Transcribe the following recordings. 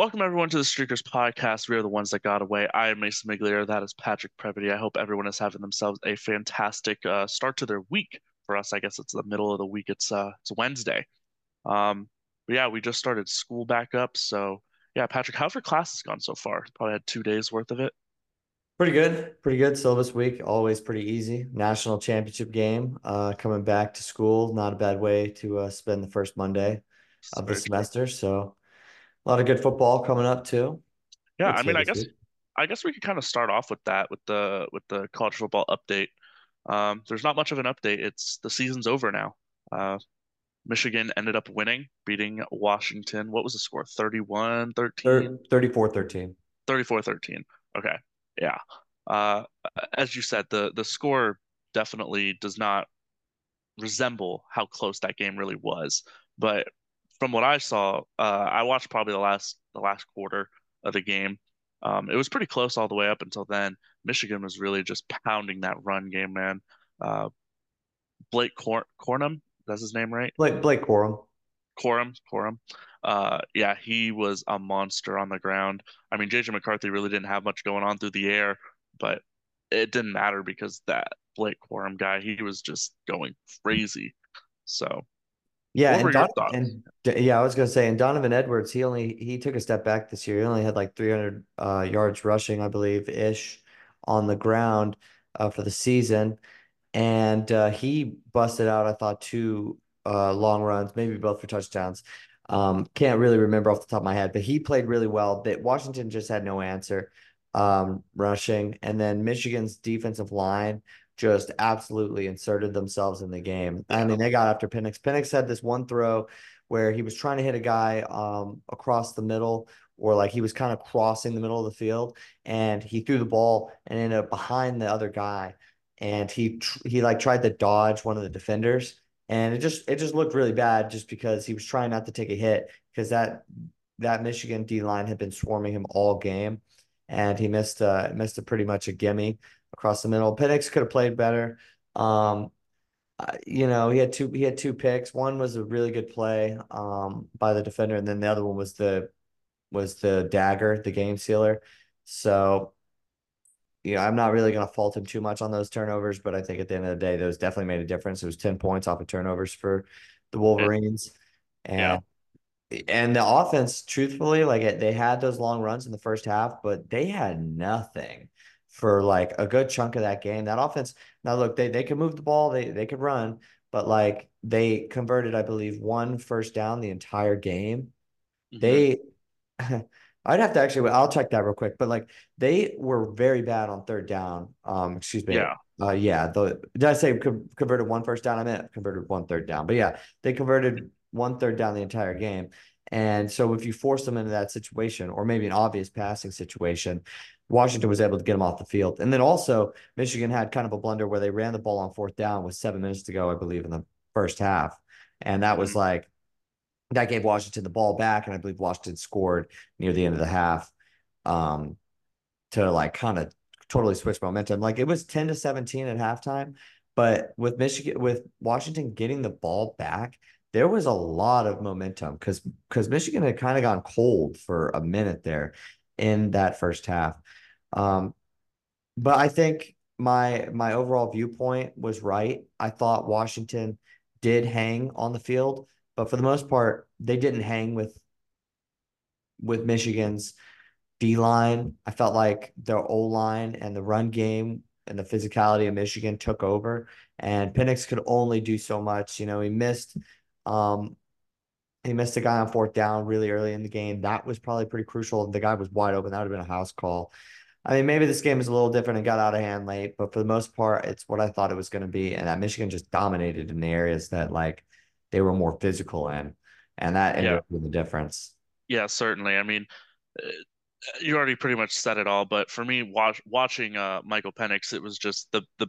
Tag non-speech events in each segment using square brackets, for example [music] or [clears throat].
Welcome everyone to the Streakers podcast. We are the ones that got away. I am Mason Miglier. That is Patrick Previty. I hope everyone is having themselves a fantastic uh, start to their week. For us, I guess it's the middle of the week. It's uh, it's Wednesday. Um, but yeah, we just started school back up. So yeah, Patrick, how have your classes gone so far? Probably had two days worth of it. Pretty good, pretty good. So this week, always pretty easy. National championship game, uh, coming back to school. Not a bad way to uh, spend the first Monday of the semester. So a lot of good football coming up too. Yeah, I mean, I guess week. I guess we could kind of start off with that with the with the college football update. Um, there's not much of an update. It's the season's over now. Uh, Michigan ended up winning, beating Washington. What was the score? 31 13? 34 13. 34 13. Okay. Yeah. Uh, as you said, the, the score definitely does not resemble how close that game really was. But from what I saw, uh, I watched probably the last the last quarter of the game. Um, it was pretty close all the way up until then. Michigan was really just pounding that run game, man. Uh, Blake Cor- Cornum, that's his name, right? Blake Blake Corum. Corum, Corum. Uh, yeah, he was a monster on the ground. I mean, JJ McCarthy really didn't have much going on through the air, but it didn't matter because that Blake Corum guy, he was just going crazy. So yeah, and, Don- and yeah, I was gonna say, and Donovan Edwards, he only he took a step back this year. He only had like 300 uh, yards rushing, I believe, ish, on the ground uh, for the season, and uh, he busted out. I thought two uh, long runs, maybe both for touchdowns. Um, can't really remember off the top of my head, but he played really well. That Washington just had no answer um, rushing, and then Michigan's defensive line just absolutely inserted themselves in the game. I mean, they got after Penix. Penix had this one throw where he was trying to hit a guy um, across the middle, or like he was kind of crossing the middle of the field, and he threw the ball and ended up behind the other guy, and he he like tried to dodge one of the defenders, and it just it just looked really bad just because he was trying not to take a hit because that that Michigan D line had been swarming him all game, and he missed uh missed a pretty much a gimme across the middle. Penix could have played better. Um, you know, he had two he had two picks. One was a really good play um, by the defender, and then the other one was the was the dagger, the game sealer. So, you know, I'm not really going to fault him too much on those turnovers, but I think at the end of the day, those definitely made a difference. It was 10 points off of turnovers for the Wolverines. And yeah. and the offense, truthfully, like they had those long runs in the first half, but they had nothing for like a good chunk of that game. That offense, now look, they they could move the ball, they they could run, but like they converted, I believe, one first down the entire game. Mm-hmm. They [laughs] I'd have to actually I'll check that real quick, but like they were very bad on third down. Um, excuse me. Yeah. Uh, yeah. The did I say co- converted one first down? I meant converted one third down, but yeah, they converted one third down the entire game. And so if you force them into that situation, or maybe an obvious passing situation, Washington was able to get them off the field. And then also Michigan had kind of a blunder where they ran the ball on fourth down with seven minutes to go, I believe, in the first half. And that was mm-hmm. like that gave Washington the ball back, and I believe Washington scored near the end of the half um, to like kind of totally switch momentum. Like it was 10 to 17 at halftime, but with Michigan, with Washington getting the ball back, there was a lot of momentum because because Michigan had kind of gone cold for a minute there in that first half. Um, but I think my my overall viewpoint was right. I thought Washington did hang on the field, but for the most part, they didn't hang with with Michigan's D line. I felt like their O line and the run game and the physicality of Michigan took over, and Penix could only do so much. You know, he missed um he missed a guy on fourth down really early in the game. That was probably pretty crucial. The guy was wide open. That would have been a house call. I mean, maybe this game is a little different and got out of hand late, but for the most part, it's what I thought it was going to be. And that Michigan just dominated in the areas that like they were more physical in, and that ended yeah. up being the difference. Yeah, certainly. I mean, uh, you already pretty much said it all, but for me, watch, watching uh, Michael Penix, it was just the the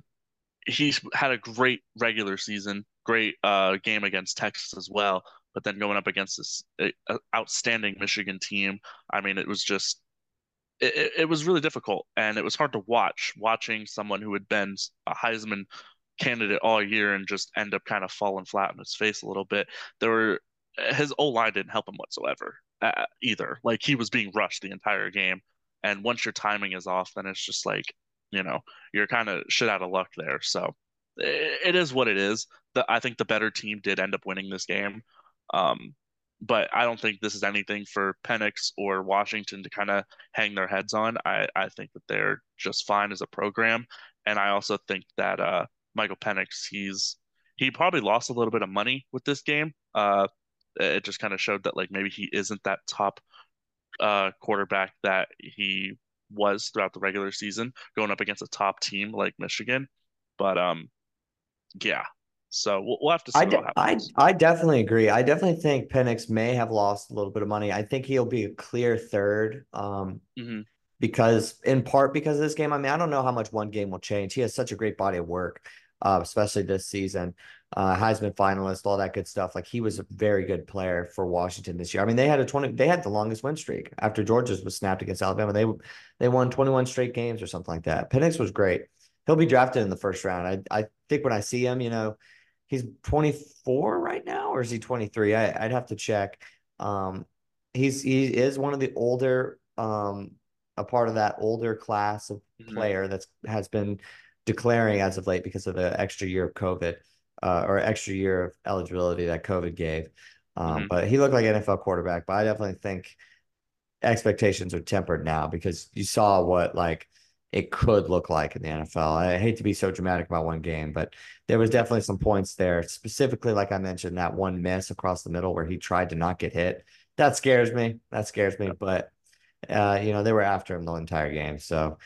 he's had a great regular season, great uh, game against Texas as well. But then going up against this uh, outstanding Michigan team, I mean, it was just it, it was really difficult and it was hard to watch watching someone who had been a Heisman candidate all year and just end up kind of falling flat on his face a little bit. There were his O line didn't help him whatsoever uh, either. Like he was being rushed the entire game, and once your timing is off, then it's just like you know you're kind of shit out of luck there. So it, it is what it is. The, I think the better team did end up winning this game. Um, but I don't think this is anything for Penix or Washington to kind of hang their heads on. I, I think that they're just fine as a program. And I also think that uh, Michael Penix, he's he probably lost a little bit of money with this game. Uh, it just kind of showed that like maybe he isn't that top uh, quarterback that he was throughout the regular season, going up against a top team like Michigan. But um, yeah, so we'll, we'll have to see I, de- I, I definitely agree. I definitely think Penix may have lost a little bit of money. I think he'll be a clear third. Um, mm-hmm. because in part because of this game. I mean, I don't know how much one game will change. He has such a great body of work, uh, especially this season. Uh, Heisman finalist, all that good stuff. Like he was a very good player for Washington this year. I mean, they had a 20, they had the longest win streak after Georgia's was snapped against Alabama. They they won 21 straight games or something like that. Penix was great. He'll be drafted in the first round. I I think when I see him, you know, he's 24 right now, or is he 23? I, would have to check. Um, he's he is one of the older, um, a part of that older class of mm-hmm. player that's has been declaring as of late because of the extra year of COVID, uh, or extra year of eligibility that COVID gave. Um, mm-hmm. But he looked like an NFL quarterback. But I definitely think expectations are tempered now because you saw what like it could look like in the NFL. I hate to be so dramatic about one game, but there was definitely some points there, specifically, like I mentioned, that one miss across the middle where he tried to not get hit. That scares me. That scares me. But, uh, you know, they were after him the entire game. So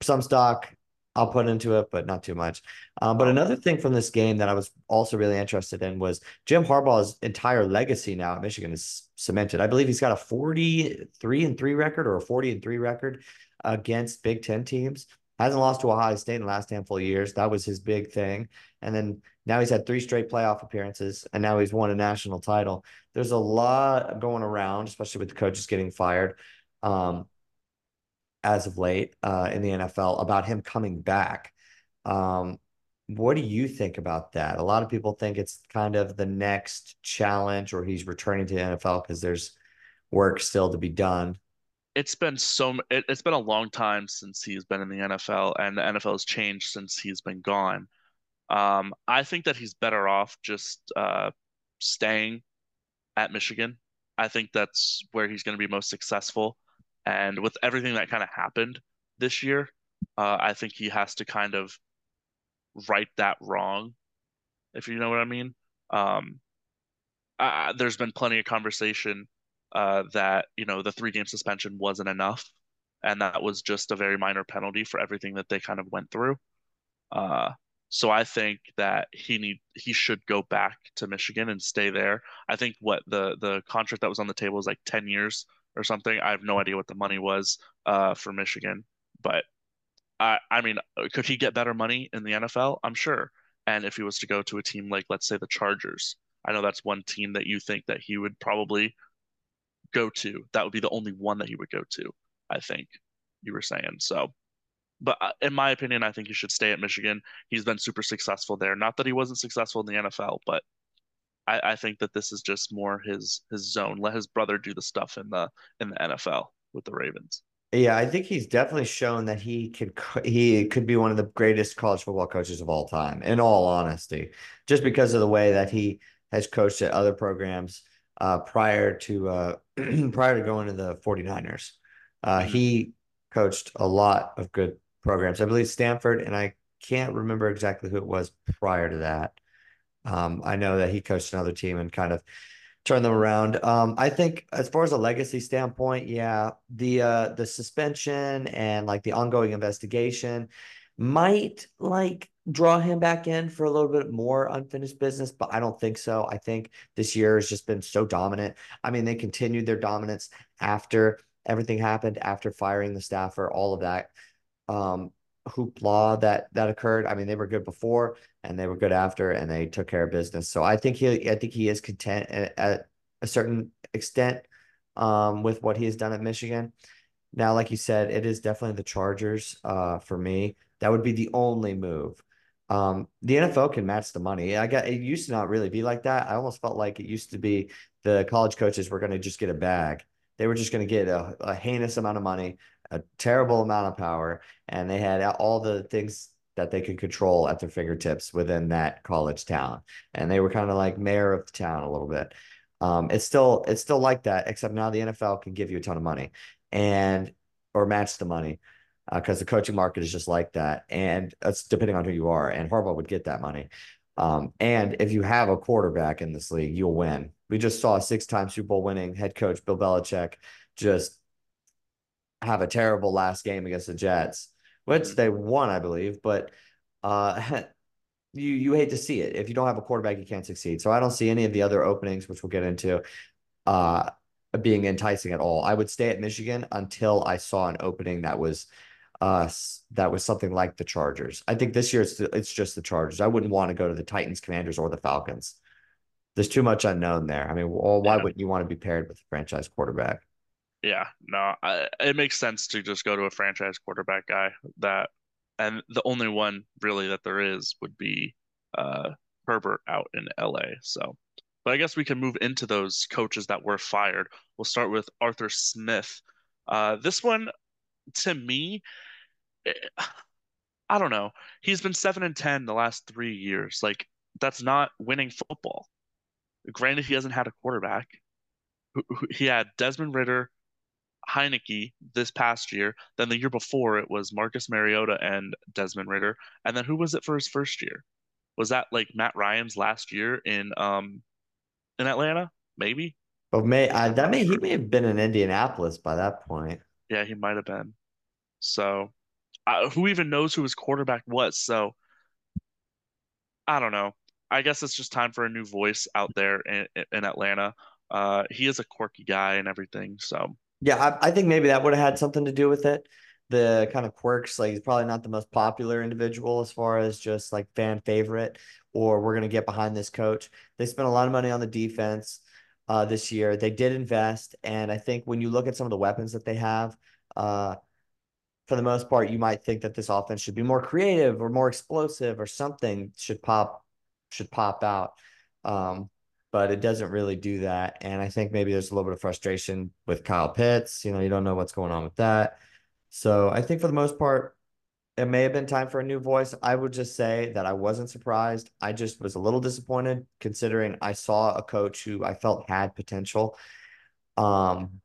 some stock I'll put into it, but not too much. Um, but another thing from this game that I was also really interested in was Jim Harbaugh's entire legacy now at Michigan is cemented. I believe he's got a 43 and 3 record or a 40 and 3 record against Big Ten teams. Hasn't lost to Ohio State in the last handful of years. That was his big thing. And then now he's had three straight playoff appearances, and now he's won a national title. There's a lot going around, especially with the coaches getting fired um, as of late uh, in the NFL about him coming back. Um, what do you think about that? A lot of people think it's kind of the next challenge, or he's returning to the NFL because there's work still to be done it's been so it, has been a long time since he's been in the NFL, and the NFL has changed since he's been gone. Um, I think that he's better off just uh, staying at Michigan. I think that's where he's going to be most successful. And with everything that kind of happened this year, uh, I think he has to kind of right that wrong, if you know what I mean. Um, there's been plenty of conversation uh, that you know the three game suspension wasn't enough, and that was just a very minor penalty for everything that they kind of went through. Uh, so I think that he need he should go back to Michigan and stay there. I think what the the contract that was on the table was like ten years or something. I have no idea what the money was uh, for Michigan, but I I mean, could he get better money in the NFL? I'm sure. And if he was to go to a team like let's say the Chargers, I know that's one team that you think that he would probably go to. That would be the only one that he would go to, I think you were saying. So, but uh, in my opinion, I think he should stay at Michigan. He's been super successful there. Not that he wasn't successful in the NFL, but I, I think that this is just more his his zone. Let his brother do the stuff in the in the NFL with the Ravens. Yeah, I think he's definitely shown that he could he could be one of the greatest college football coaches of all time. In all honesty, just because of the way that he has coached at other programs uh, prior to uh, [clears throat] prior to going to the 49ers. Uh, mm-hmm. He coached a lot of good programs. I believe Stanford, and I can't remember exactly who it was prior to that. Um, I know that he coached another team and kind of turned them around. Um, I think as far as a legacy standpoint, yeah, the uh, the suspension and like the ongoing investigation might like draw him back in for a little bit more unfinished business, but I don't think so. I think this year has just been so dominant. I mean, they continued their dominance after everything happened, after firing the staffer, all of that. Um, hoopla that that occurred. I mean, they were good before and they were good after, and they took care of business. So I think he, I think he is content at, at a certain extent um, with what he has done at Michigan. Now, like you said, it is definitely the Chargers uh, for me. That would be the only move. Um, the NFL can match the money. I got it used to not really be like that. I almost felt like it used to be the college coaches were going to just get a bag. They were just going to get a, a heinous amount of money a terrible amount of power, and they had all the things that they could control at their fingertips within that college town. And they were kind of like mayor of the town a little bit. Um, it's still it's still like that, except now the NFL can give you a ton of money and or match the money because uh, the coaching market is just like that. And it's depending on who you are. And Harbaugh would get that money. Um, and if you have a quarterback in this league, you'll win. We just saw a six-time Super Bowl winning head coach Bill Belichick just have a terrible last game against the Jets, which they won, I believe, but uh, [laughs] you you hate to see it. If you don't have a quarterback, you can't succeed. So I don't see any of the other openings, which we'll get into, uh, being enticing at all. I would stay at Michigan until I saw an opening that was uh that was something like the Chargers. I think this year it's it's just the Chargers. I wouldn't want to go to the Titans, Commanders, or the Falcons. There's too much unknown there. I mean, well, why yeah. wouldn't you want to be paired with a franchise quarterback? Yeah, no, I, it makes sense to just go to a franchise quarterback guy that, and the only one really that there is would be uh, Herbert out in LA. So, but I guess we can move into those coaches that were fired. We'll start with Arthur Smith. Uh, this one, to me, eh, I don't know. He's been seven and ten the last three years. Like that's not winning football. Granted, he hasn't had a quarterback. He had Desmond Ridder, Heinicke this past year. Then the year before it was Marcus Mariota and Desmond Ridder. And then who was it for his first year? Was that like Matt Ryan's last year in um in Atlanta? Maybe. But may uh, that may he may have been in Indianapolis by that point. Yeah, he might have been. So, who even knows who his quarterback was? So, I don't know. I guess it's just time for a new voice out there in, in Atlanta. Uh, he is a quirky guy and everything. So yeah, I, I think maybe that would have had something to do with it. The kind of quirks, like he's probably not the most popular individual as far as just like fan favorite, or we're gonna get behind this coach. They spent a lot of money on the defense uh, this year. They did invest, and I think when you look at some of the weapons that they have, uh, for the most part, you might think that this offense should be more creative or more explosive or something should pop should pop out. Um, but it doesn't really do that. And I think maybe there's a little bit of frustration with Kyle Pitts. You know, you don't know what's going on with that. So I think for the most part, it may have been time for a new voice. I would just say that I wasn't surprised. I just was a little disappointed considering I saw a coach who I felt had potential. Um,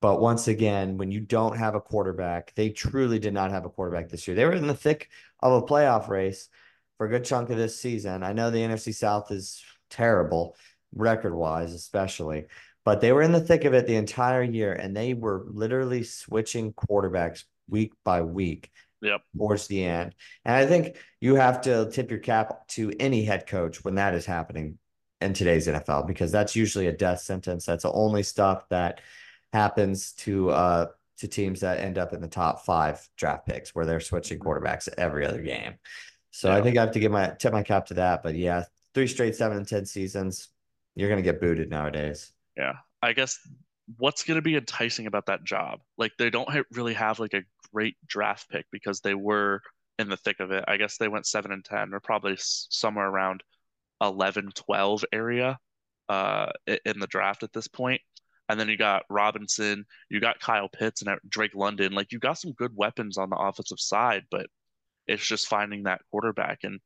but once again, when you don't have a quarterback, they truly did not have a quarterback this year. They were in the thick of a playoff race for a good chunk of this season. I know the NFC South is terrible, record wise, especially. But they were in the thick of it the entire year, and they were literally switching quarterbacks week by week. Yep. Towards the end. And I think you have to tip your cap to any head coach when that is happening in today's NFL because that's usually a death sentence. That's the only stuff that happens to uh to teams that end up in the top five draft picks where they're switching quarterbacks every other game. So I think I have to give my tip my cap to that. But yeah, three straight seven and ten seasons you're gonna get booted nowadays. Yeah, I guess what's gonna be enticing about that job? Like they don't ha- really have like a great draft pick because they were in the thick of it. I guess they went seven and ten, or probably somewhere around 11, 12 area uh, in the draft at this point. And then you got Robinson, you got Kyle Pitts and Drake London. Like you got some good weapons on the offensive side, but it's just finding that quarterback. And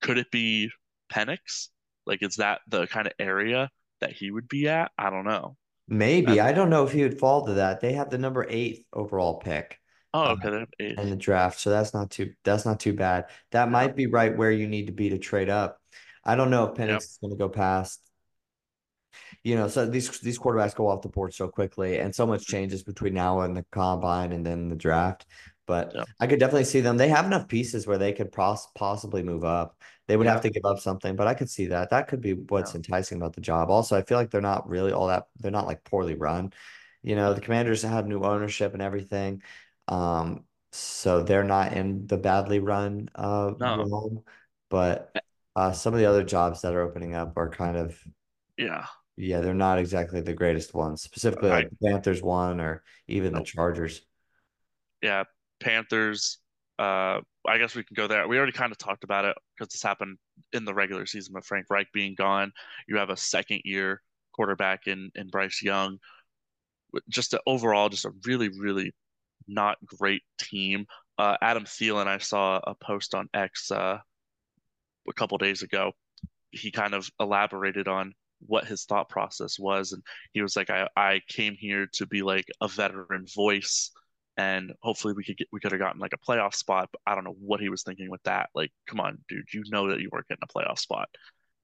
could it be Penix? Like, is that the kind of area that he would be at? I don't know. Maybe. I don't know if he would fall to that. They have the number eight overall pick. Oh, okay. Um, in the draft. So that's not too that's not too bad. That might be right where you need to be to trade up. I don't know if Penix yep. is going to go past you know, so these these quarterbacks go off the board so quickly, and so much changes between now and the combine and then the draft. But yeah. I could definitely see them. They have enough pieces where they could pos- possibly move up. They would yeah. have to give up something, but I could see that. That could be what's yeah. enticing about the job. Also, I feel like they're not really all that. They're not like poorly run. You know, the Commanders have new ownership and everything, um, so they're not in the badly run uh, no. realm. But uh, some of the other jobs that are opening up are kind of yeah yeah, they're not exactly the greatest ones, specifically like the Panthers one or even the Chargers. Yeah, Panthers. Uh, I guess we can go there. We already kind of talked about it because this happened in the regular season with Frank Reich being gone. You have a second year quarterback in in Bryce Young. Just a, overall, just a really, really not great team. Uh, Adam Thielen, I saw a post on X uh, a couple days ago. He kind of elaborated on what his thought process was and he was like I, I came here to be like a veteran voice and hopefully we could get we could have gotten like a playoff spot but i don't know what he was thinking with that like come on dude you know that you weren't getting a playoff spot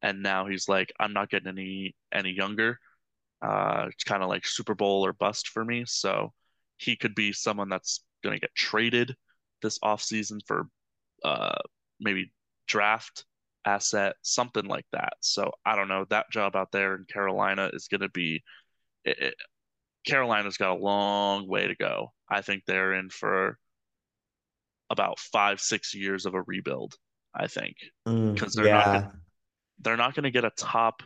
and now he's like i'm not getting any any younger uh it's kind of like super bowl or bust for me so he could be someone that's going to get traded this offseason for uh maybe draft asset, something like that. So I don't know. That job out there in Carolina is going to be. It, it, Carolina's got a long way to go. I think they're in for about five, six years of a rebuild. I think because mm, they're yeah. not they're not going to get a top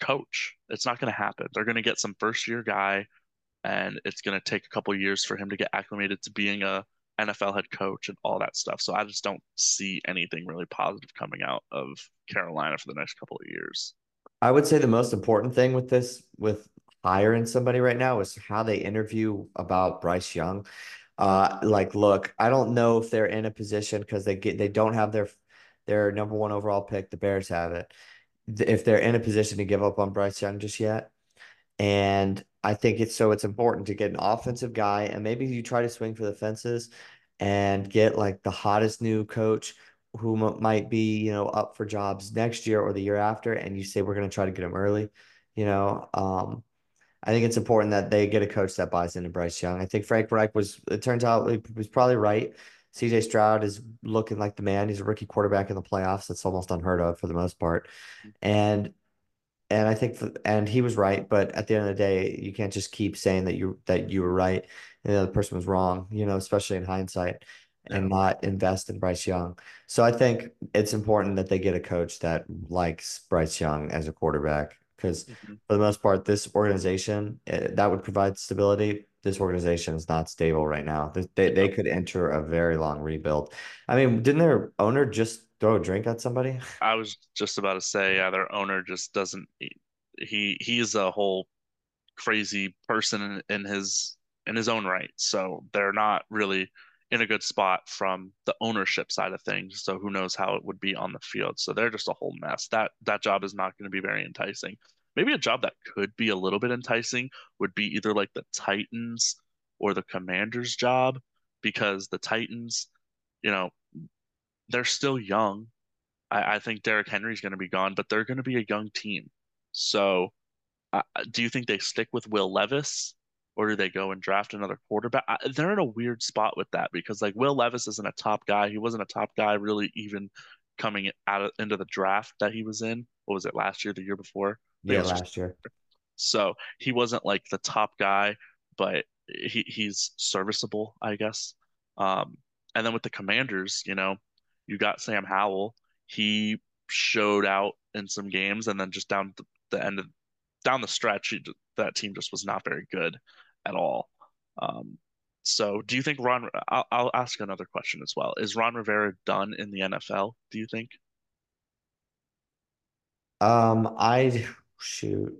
coach. It's not going to happen. They're going to get some first year guy, and it's going to take a couple years for him to get acclimated to being a NFL head coach and all that stuff. So I just don't see anything really positive coming out of Carolina for the next couple of years. I would say the most important thing with this, with hiring somebody right now, is how they interview about Bryce Young. Uh, like, look, I don't know if they're in a position because they get they don't have their their number one overall pick. The Bears have it. If they're in a position to give up on Bryce Young just yet, and I think it's so it's important to get an offensive guy and maybe you try to swing for the fences and get like the hottest new coach who might be, you know, up for jobs next year or the year after and you say we're going to try to get him early, you know. Um I think it's important that they get a coach that buys into Bryce Young. I think Frank Reich was it turns out he was probably right. CJ Stroud is looking like the man. He's a rookie quarterback in the playoffs. That's almost unheard of for the most part. And and I think, for, and he was right. But at the end of the day, you can't just keep saying that you that you were right and the other person was wrong. You know, especially in hindsight, and not invest in Bryce Young. So I think it's important that they get a coach that likes Bryce Young as a quarterback because mm-hmm. for the most part, this organization eh, that would provide stability. This organization is not stable right now. They they could enter a very long rebuild. I mean, didn't their owner just throw a drink at somebody? [laughs] I was just about to say, yeah, their owner just doesn't. He he's a whole crazy person in, in his in his own right. So they're not really in a good spot from the ownership side of things. So who knows how it would be on the field? So they're just a whole mess. That that job is not going to be very enticing. Maybe a job that could be a little bit enticing would be either like the Titans or the Commanders job because the Titans, you know, they're still young. I, I think Derrick Henry's going to be gone, but they're going to be a young team. So, uh, do you think they stick with Will Levis, or do they go and draft another quarterback? I, they're in a weird spot with that because like Will Levis isn't a top guy. He wasn't a top guy really even coming out of, into the draft that he was in. What was it last year? The year before? Yeah, last just, year. So he wasn't like the top guy, but he he's serviceable, I guess. Um, and then with the Commanders, you know, you got Sam Howell. He showed out in some games and then just down the end of down the stretch, that team just was not very good at all. Um, so, do you think Ron? I'll, I'll ask another question as well. Is Ron Rivera done in the NFL? Do you think? Um, I shoot.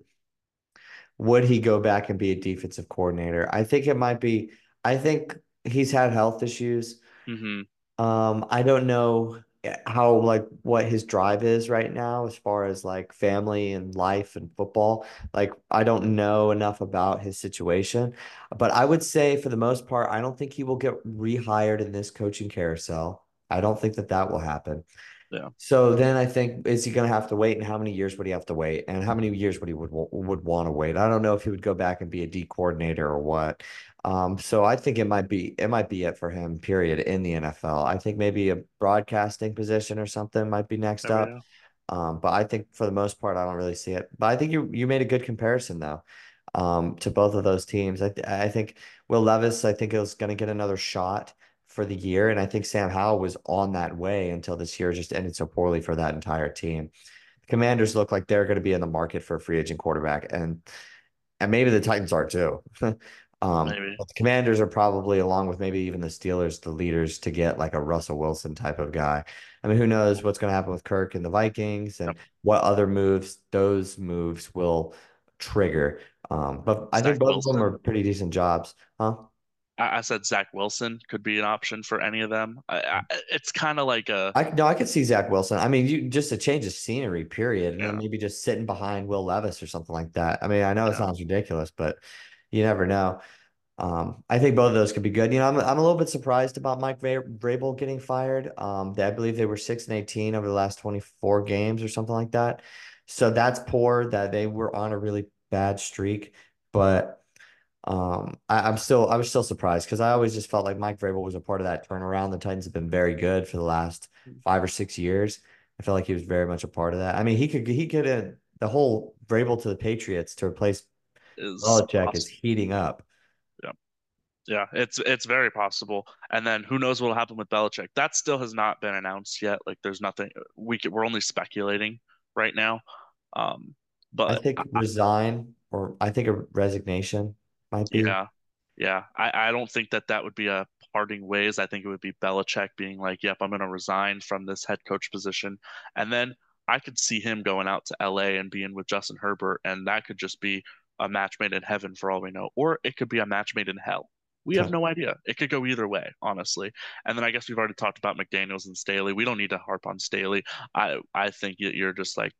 Would he go back and be a defensive coordinator? I think it might be. I think he's had health issues. Mm-hmm. Um, I don't know Eh, how like what his drive is right now as far as like family and life and football. Like I don't know enough about his situation, but I would say for the most part, I don't think he will get rehired in this coaching carousel. I don't think that that will happen. Yeah. So then I think is he going to have to wait, and how many years would he have to wait, and how many years would he would would want to wait? I don't know if he would go back and be a D coordinator or what. Um, so I think it might be it might be it for him. Period in the NFL. I think maybe a broadcasting position or something might be next oh, up. Um, but I think for the most part, I don't really see it. But I think you you made a good comparison though, um, to both of those teams. I I think Will Levis, I think is going to get another shot for the year. And I think Sam Howell was on that way until this year just ended so poorly for that entire team. The Commanders look like they're going to be in the market for a free agent quarterback, and and maybe the Titans are too. [laughs] um. But the Commanders are probably, along with maybe even the Steelers, the leaders to get like a Russell Wilson type of guy. I mean, who knows what's going to happen with Kirk and the Vikings and yep. what other moves those moves will trigger. Um, but I think both Wilson. of them are pretty decent jobs, huh? I, said Zach Wilson could be an option for any of them. I, I, it's kind of like a. I no, I could see Zach Wilson. I mean, you just a change of scenery, period, and yeah. maybe just sitting behind Will Levis or something like that. I mean, I know it sounds ridiculous, but you never know. Um, I think both of those could be good. You know, I'm I'm a little bit surprised about Mike Vrabel getting fired. Um, I believe they were six and eighteen over the last twenty four games or something like that. So that's poor that they were on a really bad streak, but um, I, am still I was still surprised because I always just felt like Mike Vrabel was a part of that turnaround. The Titans have been very good for the last five or six years. I felt like he was very much a part of that. I mean, he could he could uh, the whole Vrabel to the Patriots to replace is Belichick possible. is heating up. Yeah, yeah, it's it's very possible. And then who knows what will happen with Belichick? That still has not been announced yet. Like, there's nothing we could, we're only speculating right now. Um, but I think I, resign or I think a resignation might be. Yeah, yeah. I, I don't think that that would be a parting ways. I think it would be Belichick being like, "Yep, I'm going to resign from this head coach position," and then I could see him going out to LA and being with Justin Herbert, and that could just be a match made in heaven for all we know, or it could be a match made in hell. We have no idea. It could go either way, honestly. And then I guess we've already talked about McDaniels and Staley. We don't need to harp on Staley. I I think you're just like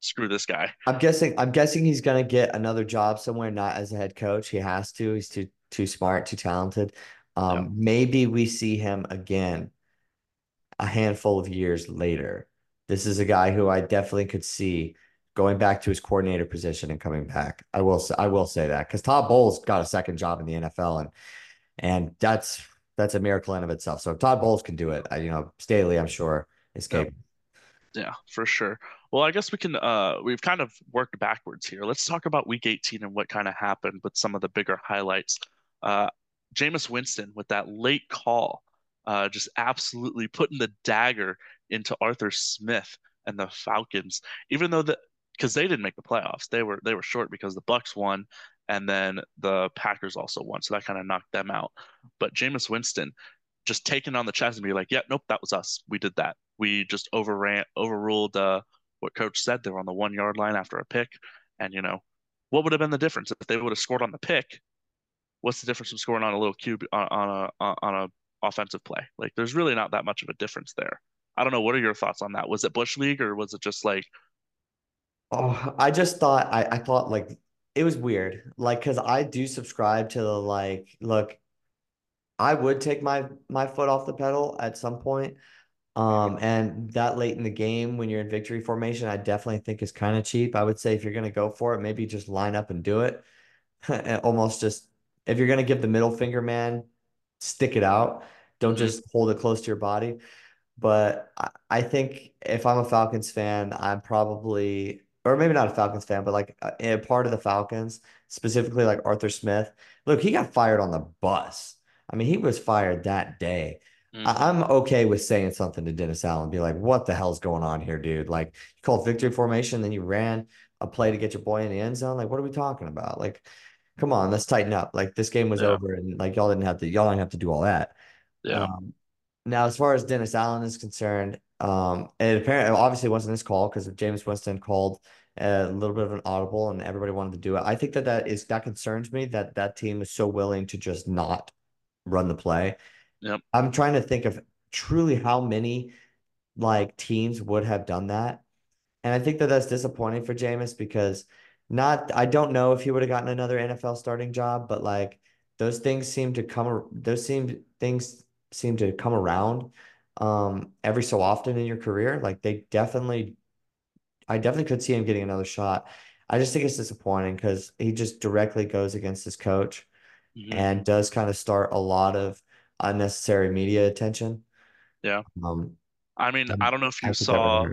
screw this guy. I'm guessing. I'm guessing he's gonna get another job somewhere, not as a head coach. He has to. He's too too smart, too talented. Um, yeah. Maybe we see him again a handful of years later. This is a guy who I definitely could see going back to his coordinator position and coming back. I will. I will say that because Todd Bowles got a second job in the NFL and and that's that's a miracle in of itself. So if Todd Bowles can do it, I, you know, Staley, I'm sure is capable. Yeah, for sure. Well, I guess we can uh we've kind of worked backwards here. Let's talk about week 18 and what kind of happened with some of the bigger highlights. Uh Jameis Winston with that late call, uh just absolutely putting the dagger into Arthur Smith and the Falcons, even though the because they didn't make the playoffs. They were they were short because the Bucs won and then the Packers also won. So that kind of knocked them out. But Jameis Winston just taking on the chest and be like, yeah, nope, that was us. We did that. We just overran overruled uh what coach said. They were on the one yard line after a pick. And, you know, what would have been the difference if they would have scored on the pick? What's the difference from scoring on a little cube on, on a on a offensive play? Like, there's really not that much of a difference there. I don't know. What are your thoughts on that? Was it Bush League or was it just like? Oh, I just thought I, I thought like it was weird. Like, cause I do subscribe to the like, look, I would take my my foot off the pedal at some point. Um, and that late in the game when you're in victory formation, I definitely think is kind of cheap. I would say if you're going to go for it, maybe just line up and do it. [laughs] Almost just if you're going to give the middle finger man, stick it out. Don't mm-hmm. just hold it close to your body. But I, I think if I'm a Falcons fan, I'm probably, or maybe not a Falcons fan, but like a, a part of the Falcons, specifically like Arthur Smith. Look, he got fired on the bus. I mean, he was fired that day. Mm-hmm. I'm okay with saying something to Dennis Allen, be like, "What the hell's going on here, dude? Like, you called victory formation, then you ran a play to get your boy in the end zone. Like, what are we talking about? Like, come on, let's tighten up. Like this game was yeah. over, and like y'all didn't have to y'all didn't have to do all that. Yeah. Um, now, as far as Dennis Allen is concerned, um, it apparently obviously wasn't his call because Jameis Winston called a little bit of an audible, and everybody wanted to do it. I think that that is that concerns me that that team is so willing to just not run the play. Yep. I'm trying to think of truly how many like teams would have done that, and I think that that's disappointing for Jameis because not I don't know if he would have gotten another NFL starting job, but like those things seem to come those seem things seem to come around um every so often in your career. Like they definitely I definitely could see him getting another shot. I just think it's disappointing because he just directly goes against his coach mm-hmm. and does kind of start a lot of unnecessary media attention. Yeah. Um, I mean, I don't know if you saw.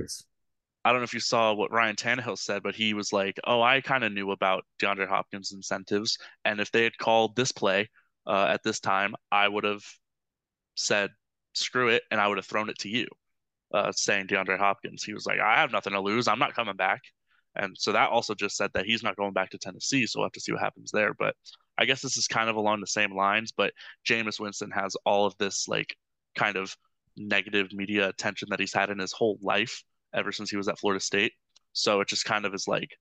I don't know if you saw what Ryan Tannehill said, but he was like, "Oh, I kind of knew about DeAndre Hopkins' incentives, and if they had called this play uh, at this time, I would have said screw it, and I would have thrown it to you." Uh, saying DeAndre Hopkins, he was like, "I have nothing to lose. I'm not coming back," and so that also just said that he's not going back to Tennessee. So we'll have to see what happens there. But I guess this is kind of along the same lines. But Jameis Winston has all of this like kind of negative media attention that he's had in his whole life ever since he was at Florida State. So it just kind of is like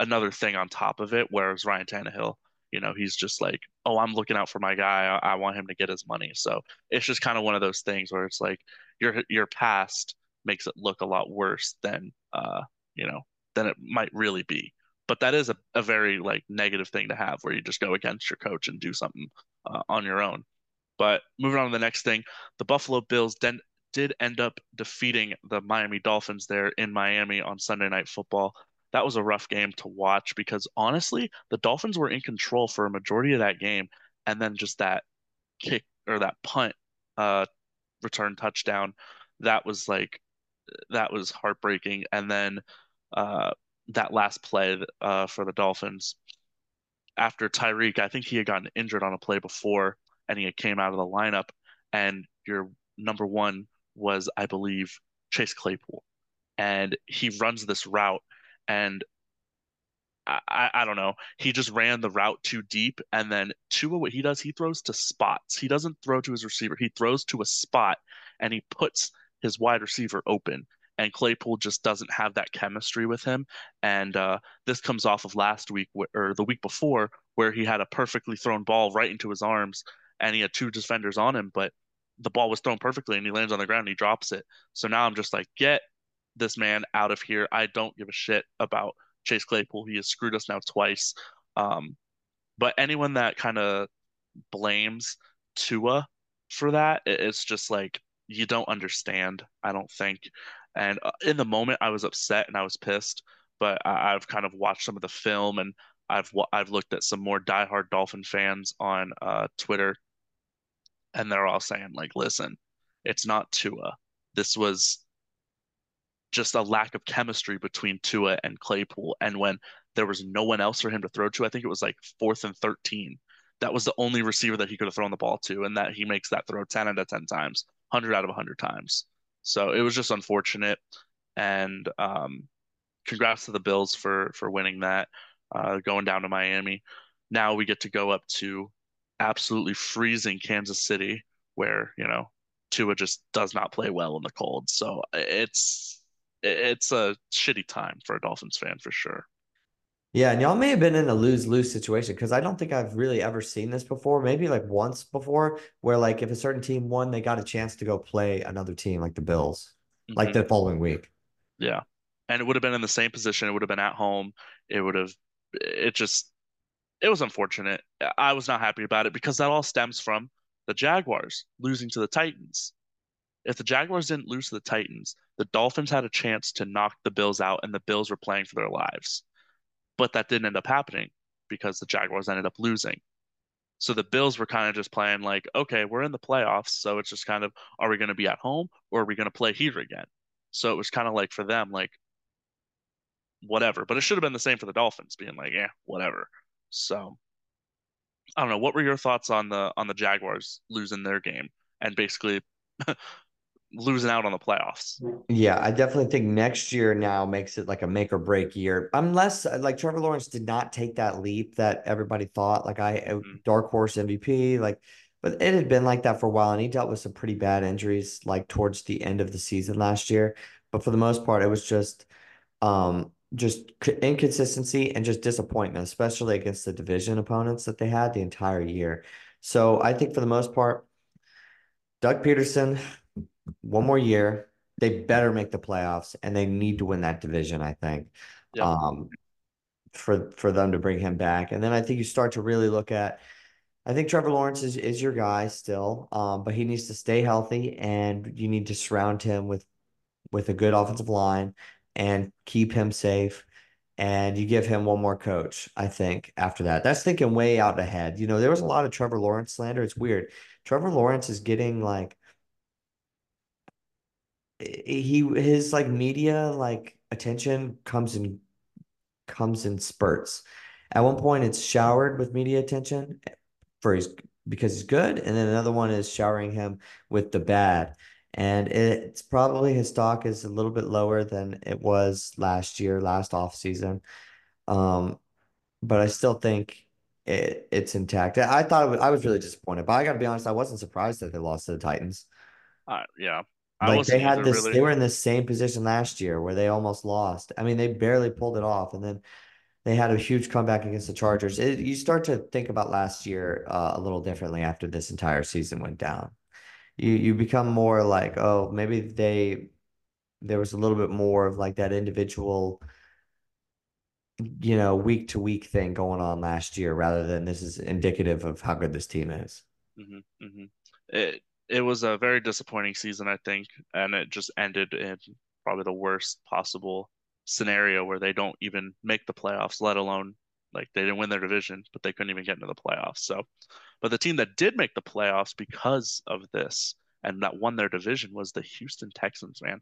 another thing on top of it. Whereas Ryan Tannehill, you know, he's just like, oh, I'm looking out for my guy. I, I want him to get his money. So it's just kind of one of those things where it's like your your past makes it look a lot worse than uh, you know, than it might really be. But that is a, a very like negative thing to have where you just go against your coach and do something uh, on your own. But moving on to the next thing, the Buffalo Bills den- did end up defeating the Miami Dolphins there in Miami on Sunday Night Football. That was a rough game to watch because honestly, the Dolphins were in control for a majority of that game, and then just that kick or that punt uh, return touchdown, that was like that was heartbreaking. And then uh, that last play uh, for the Dolphins after Tyreek, I think he had gotten injured on a play before, and he came out of the lineup, and your number one was, I believe, Chase Claypool. And he runs this route and I, I, don't know. He just ran the route too deep. And then Tua, what he does, he throws to spots. He doesn't throw to his receiver. He throws to a spot and he puts his wide receiver open. And Claypool just doesn't have that chemistry with him. And uh, this comes off of last week or the week before, where he had a perfectly thrown ball right into his arms and he had two defenders on him. But the ball was thrown perfectly and he lands on the ground and he drops it. So now I'm just like, get this man out of here. I don't give a shit about Chase Claypool. He has screwed us now twice. Um, but anyone that kind of blames Tua for that, it's just like you don't understand. I don't think. And uh, in the moment, I was upset and I was pissed. But I've kind of watched some of the film and I've I've looked at some more diehard Dolphin fans on uh, Twitter and they're all saying like, listen, it's not Tua. This was just a lack of chemistry between Tua and Claypool. And when there was no one else for him to throw to, I think it was like fourth and 13. That was the only receiver that he could have thrown the ball to, and that he makes that throw 10 out of 10 times, 100 out of 100 times. So it was just unfortunate. And um, congrats to the Bills for for winning that, uh, going down to Miami. Now we get to go up to absolutely freezing Kansas City, where you know Tua just does not play well in the cold. So it's it's a shitty time for a Dolphins fan for sure. Yeah, and y'all may have been in a lose lose situation because I don't think I've really ever seen this before. Maybe like once before, where like if a certain team won, they got a chance to go play another team like the Bills, mm-hmm. like the following week. Yeah, and it would have been in the same position. It would have been at home. It would have. It just it was unfortunate. I was not happy about it because that all stems from the Jaguars losing to the Titans. If the Jaguars didn't lose to the Titans, the Dolphins had a chance to knock the Bills out, and the Bills were playing for their lives. But that didn't end up happening because the Jaguars ended up losing. So the Bills were kind of just playing like, okay, we're in the playoffs, so it's just kind of, are we going to be at home or are we going to play here again? So it was kind of like for them, like, whatever. But it should have been the same for the Dolphins, being like, yeah, whatever. So I don't know. What were your thoughts on the on the Jaguars losing their game and basically [laughs] losing out on the playoffs. Yeah, I definitely think next year now makes it like a make or break year. Unless like Trevor Lawrence did not take that leap that everybody thought. Like I mm-hmm. dark horse MVP, like but it had been like that for a while and he dealt with some pretty bad injuries like towards the end of the season last year. But for the most part, it was just um just inconsistency and just disappointment, especially against the division opponents that they had the entire year. So I think for the most part, Doug Pederson, one more year. They better make the playoffs and they need to win that division, I think. Yep. Um for for them to bring him back. And then I think you start to really look at I think Trevor Lawrence is, is your guy still, um, but he needs to stay healthy and you need to surround him with with a good offensive line and keep him safe. And you give him one more coach, I think, after that. That's thinking way out ahead. You know, there was a lot of Trevor Lawrence slander. It's weird. Trevor Lawrence is getting like he his like media like attention comes in comes in spurts. At one point it's showered with media attention for his because he's good, and then another one is showering him with the bad. And it's probably his stock is a little bit lower than it was last year, last off season. Um, but I still think it, it's intact. I thought was, I was really disappointed, but I got to be honest, I wasn't surprised that they lost to the Titans. Uh, yeah, like they had this, really... they were in the same position last year where they almost lost. I mean, they barely pulled it off, and then they had a huge comeback against the Chargers. It, you start to think about last year uh, a little differently after this entire season went down. You you become more like, oh, maybe they there was a little bit more of like that individual, you know, week to week thing going on last year, rather than this is indicative of how good this team is. Mm-hmm, mm-hmm. It it was a very disappointing season, I think, and it just ended in probably the worst possible scenario where they don't even make the playoffs, let alone like they didn't win their division, but they couldn't even get into the playoffs. So, but the team that did make the playoffs because of this and that won their division was the Houston Texans, man.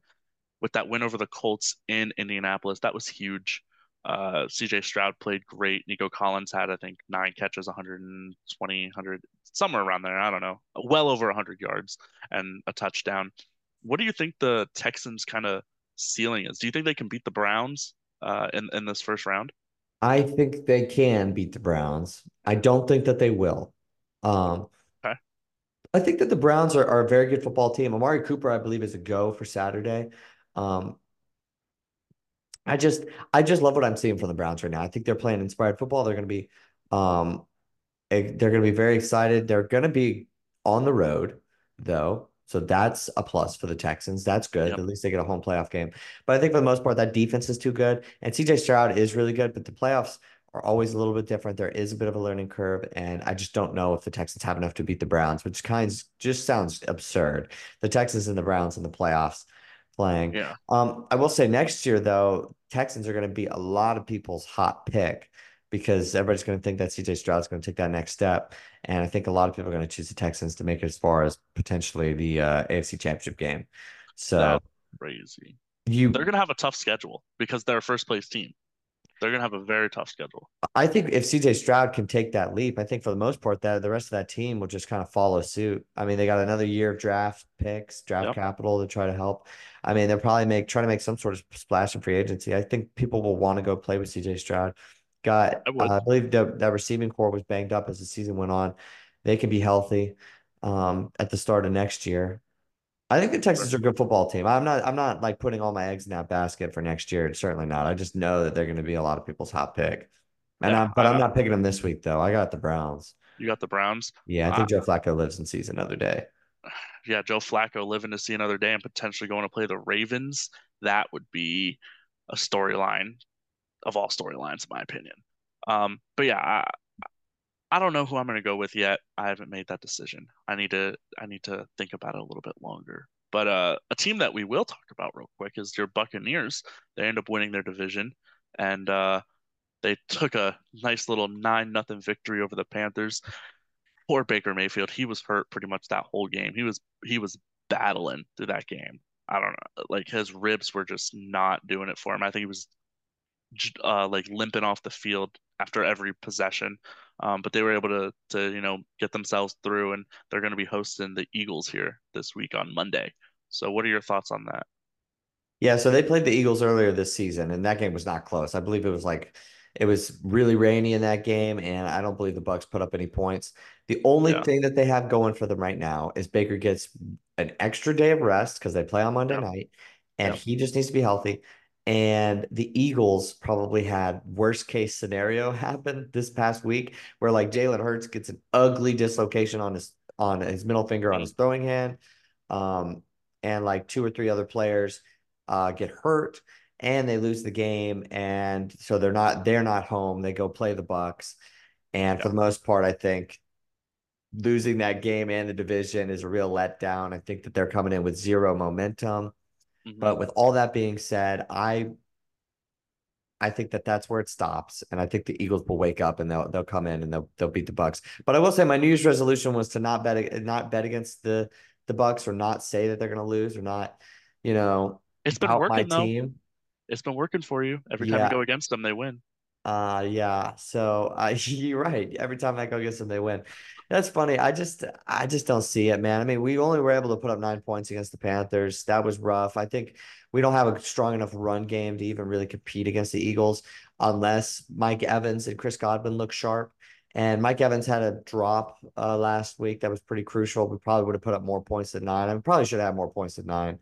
With that win over the Colts in Indianapolis, that was huge. Uh, CJ Stroud played great. Nico Collins had, I think, nine catches, 120, 100, somewhere around there. I don't know, well over 100 yards and a touchdown. What do you think the Texans kind of ceiling is. Do you think they can beat the Browns uh, in in this first round? I think they can beat the Browns. I don't think that they will. Um, okay. I think that the Browns are, are a very good football team. Amari Cooper, I believe, is a go for Saturday. Um, I just I just love what I'm seeing from the Browns right now. I think they're playing inspired football. They're going to be um they're going to be very excited. They're going to be on the road though. So that's a plus for the Texans. That's good. Yep. At least they get a home playoff game. But I think for the most part, that defense is too good. And CJ Stroud is really good, but the playoffs are always a little bit different. There is a bit of a learning curve, and I just don't know if the Texans have enough to beat the Browns, which kind of just sounds absurd. The Texans and the Browns in the playoffs playing. Yeah. Um, I will say next year though, Texans are going to be a lot of people's hot pick because everybody's going to think that CJ Stroud's going to take that next step. And I think a lot of people are going to choose the Texans to make it as far as potentially the uh, AFC Championship game. So That's crazy. You they're going to have a tough schedule because they're a first place team. They're going to have a very tough schedule. I think if CJ Stroud can take that leap, I think for the most part that the rest of that team will just kind of follow suit. I mean, they got another year of draft picks, draft yep. capital to try to help. I mean, they'll probably make try to make some sort of splash in free agency. I think people will want to go play with CJ Stroud. Got, I, uh, I believe the, that receiving corps was banged up as the season went on. They can be healthy um, at the start of next year. I think the Texans are a good football team. I'm not. I'm not like putting all my eggs in that basket for next year. Certainly not. I just know that they're going to be a lot of people's hot pick. And yeah, I'm, but I'm not picking them this week though. I got the Browns. You got the Browns. Yeah, I think uh, Joe Flacco lives and sees another day. [sighs] Yeah, Joe Flacco living to see another day and potentially going to play the Ravens. That would be a storyline of all storylines, in my opinion. Um, but yeah, I, I don't know who I'm going to go with yet. I haven't made that decision. I need to I need to think about it a little bit longer. But uh, a team that we will talk about real quick is your Buccaneers. They end up winning their division, and uh, they took a nice little nine nothing victory over the Panthers. Poor Baker Mayfield. He was hurt pretty much that whole game. He was he was battling through that game. I don't know, like his ribs were just not doing it for him. I think he was uh, like limping off the field after every possession. Um, but they were able to to you know get themselves through, and they're going to be hosting the Eagles here this week on Monday. So, what are your thoughts on that? Yeah, so they played the Eagles earlier this season, and that game was not close. I believe it was like it was really rainy in that game, and I don't believe the Bucs put up any points. The only yeah. thing that they have going for them right now is Baker gets an extra day of rest because they play on Monday yeah. night, and yeah. he just needs to be healthy. And the Eagles probably had worst case scenario happen this past week, where like Jalen Hurts gets an ugly dislocation on his on his middle finger on his throwing hand, um, and like two or three other players uh, get hurt and they lose the game, and so they're not they're not home. They go play the Bucs, and yeah. for the most part, I think losing that game and the division is a real letdown. I think that they're coming in with zero momentum. Mm-hmm. But with all that being said, I I think that that's where it stops, and I think the Eagles will wake up and they'll they'll come in and they'll they'll beat the Bucs. But I will say my New Year's resolution was to not bet not bet against the the Bucs or not say that they're going to lose or not, you know, it's been working though. Team. It's been working for you. Every time yeah. you go against them, they win. Uh yeah. So uh, [laughs] you're right. Every time I go against them, they win. That's funny. I just I just don't see it, man. I mean, we only were able to put up nine points against the Panthers. That was rough. I think we don't have a strong enough run game to even really compete against the Eagles unless Mike Evans and Chris Godwin look sharp. And Mike Evans had a drop uh, last week that was pretty crucial. We probably would have put up more points than nine. I probably should have had more points than nine.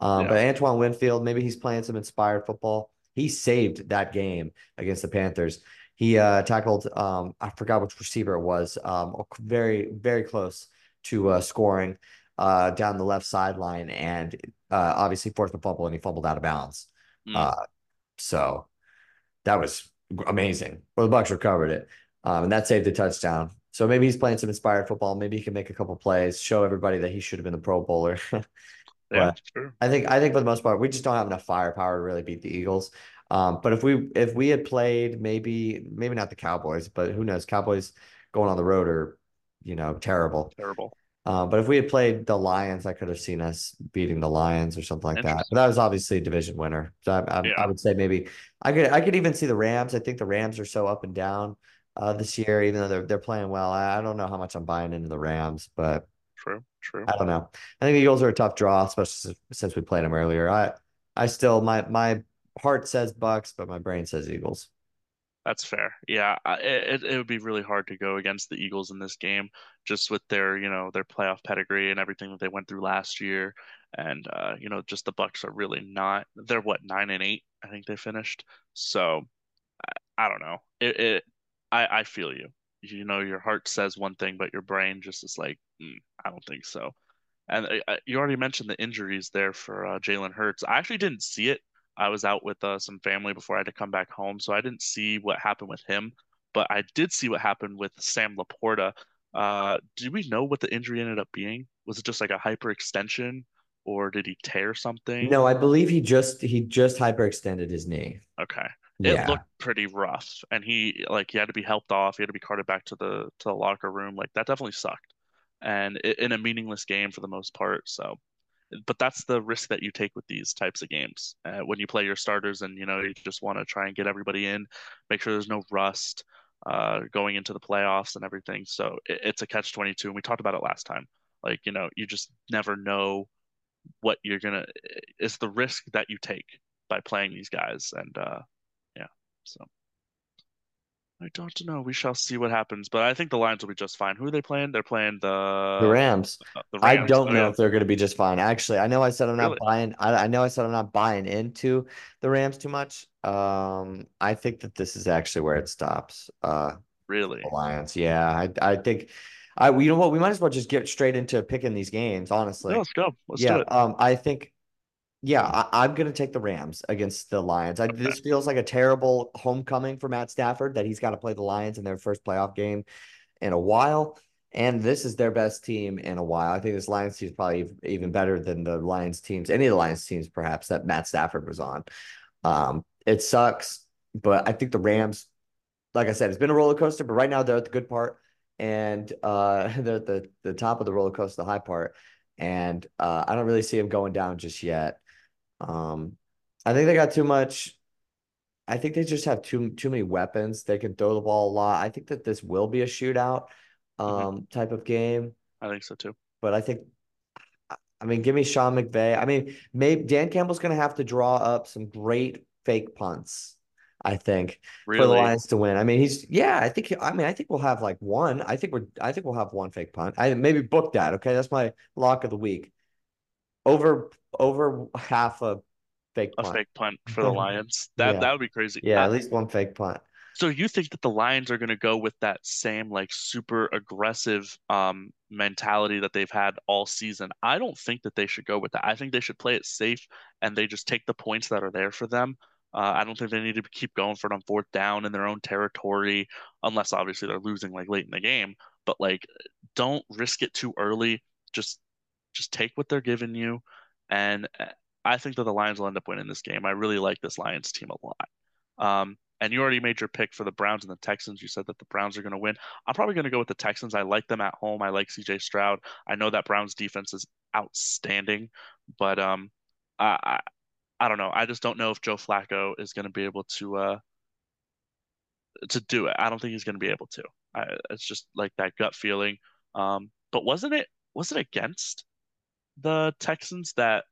Um, yeah. But Antoine Winfield, maybe he's playing some inspired football. He saved that game against the Panthers. He uh, tackled, um, I forgot which receiver it was, um, very, very close to uh, scoring uh, down the left sideline and uh, obviously forced a fumble and he fumbled out of bounds. Mm. Uh, so that was amazing. Well, the Bucs recovered it, um, and that saved the touchdown. So maybe he's playing some inspired football. Maybe he can make a couple plays, show everybody that he should have been the Pro Bowler. [laughs] Yeah. I think I think for the most part, we just don't have enough firepower to really beat the Eagles. Um, but if we if we had played maybe maybe not the Cowboys, but who knows? Cowboys going on the road are you know terrible. Terrible. Um, but if we had played the Lions, I could have seen us beating the Lions or something like that. But that was obviously a division winner. So I, I, yeah. I, would say maybe I could I could even see the Rams. I think the Rams are so up and down uh, this year, even though they're they're playing well. I, I don't know how much I'm buying into the Rams, but True, true. I don't know. I think the Eagles are a tough draw, especially since we played them earlier. I, I still my my heart says Bucs, but my brain says Eagles. That's fair. Yeah, it it would be really hard to go against the Eagles in this game, just with their you know their playoff pedigree and everything that they went through last year, and uh, you know just the Bucs are really not. They're what nine and eight, I think they finished. So I, I don't know. It, it I I feel you you know your heart says one thing but your brain just is like mm, i don't think so and uh, you already mentioned the injuries there for uh, jalen hurts i actually didn't see it i was out with uh, some family before i had to come back home so i didn't see what happened with him but i did see what happened with sam laporta. Uh, do we know what the injury ended up being? Was it just like a hyperextension or did he tear something? No i believe he just he just hyperextended his knee. Okay. It yeah. looked pretty rough and he like he had to be helped off he had to be carted back to the to the locker room like that definitely sucked and it, in a meaningless game for the most part so but that's the risk that you take with these types of games. Uh, when you play your starters and you know you just want to try and get everybody in make sure there's no rust uh, going into the playoffs and everything. So it, it's a catch 22 and we talked about it last time. Like you know you just never know what you're gonna it's the risk that you take by playing these guys. And uh yeah. so I don't know. We shall see what happens, but I think the Lions will be just fine. Who are they playing? They're playing the the Rams. Uh, the Rams. I don't oh, know if they're going to be just fine. Actually, I know I said I'm not really? buying. I, I know I said I'm not buying into the Rams too much. Um, I think that this is actually where it stops. Uh, really, Lions. Yeah, I I think. I you know what we might as well just get straight into picking these games. Honestly, yeah, let's go. Let's yeah, um, I think yeah, I, am going to take the Rams against the Lions. I. This feels like a terrible homecoming for Matt Stafford that he's got to play the Lions in their first playoff game in a while. And this is their best team in a while. I think this Lions team is probably even better than the Lions teams, any of the Lions teams, perhaps, that Matt Stafford was on. Um, it sucks, but I think the Rams, like I said, it's been a roller coaster, but right now they're at the good part and uh, [laughs] they're at the, the top of the roller coaster, the high part. And uh, I don't really see them going down just yet. Um, I think they got too much. I think they just have too too many weapons. They can throw the ball a lot. I think that this will be a shootout mm-hmm. um, mm-hmm. type of game. I think so too. But I think I mean, give me Sean McVay. I mean, maybe Dan Campbell's going to have to draw up some great fake punts. I think really? for the Lions to win. I mean, he's yeah. I think. I mean, I think we'll have like one. I think we're. I think we'll have one fake punt. I maybe book that. Okay, that's my lock of the week. Over over half a fake punt. a fake punt for the [laughs] Lions. That yeah. that would be crazy. Yeah, at least one fake punt. So you think that the Lions are going to go with that same like super aggressive um mentality that they've had all season? I don't think that they should go with that. I think they should play it safe and they just take the points that are there for them. Uh, I don't think they need to keep going for it on fourth down in their own territory, unless obviously they're losing like late in the game. But like, don't risk it too early. Just just take what they're giving you, and uh, I think that the Lions will end up winning this game. I really like this Lions team a lot. Um, and you already made your pick for the Browns and the Texans. You said that the Browns are going to win. I'm probably going to go with the Texans. I like them at home. I like CJ Stroud. I know that Browns defense is outstanding, but um, I, I, I don't know. I just don't know if Joe Flacco is going to be able to uh to do it. I don't think he's going to be able to. I, it's just like that gut feeling. Um, but wasn't it was it against the Texans that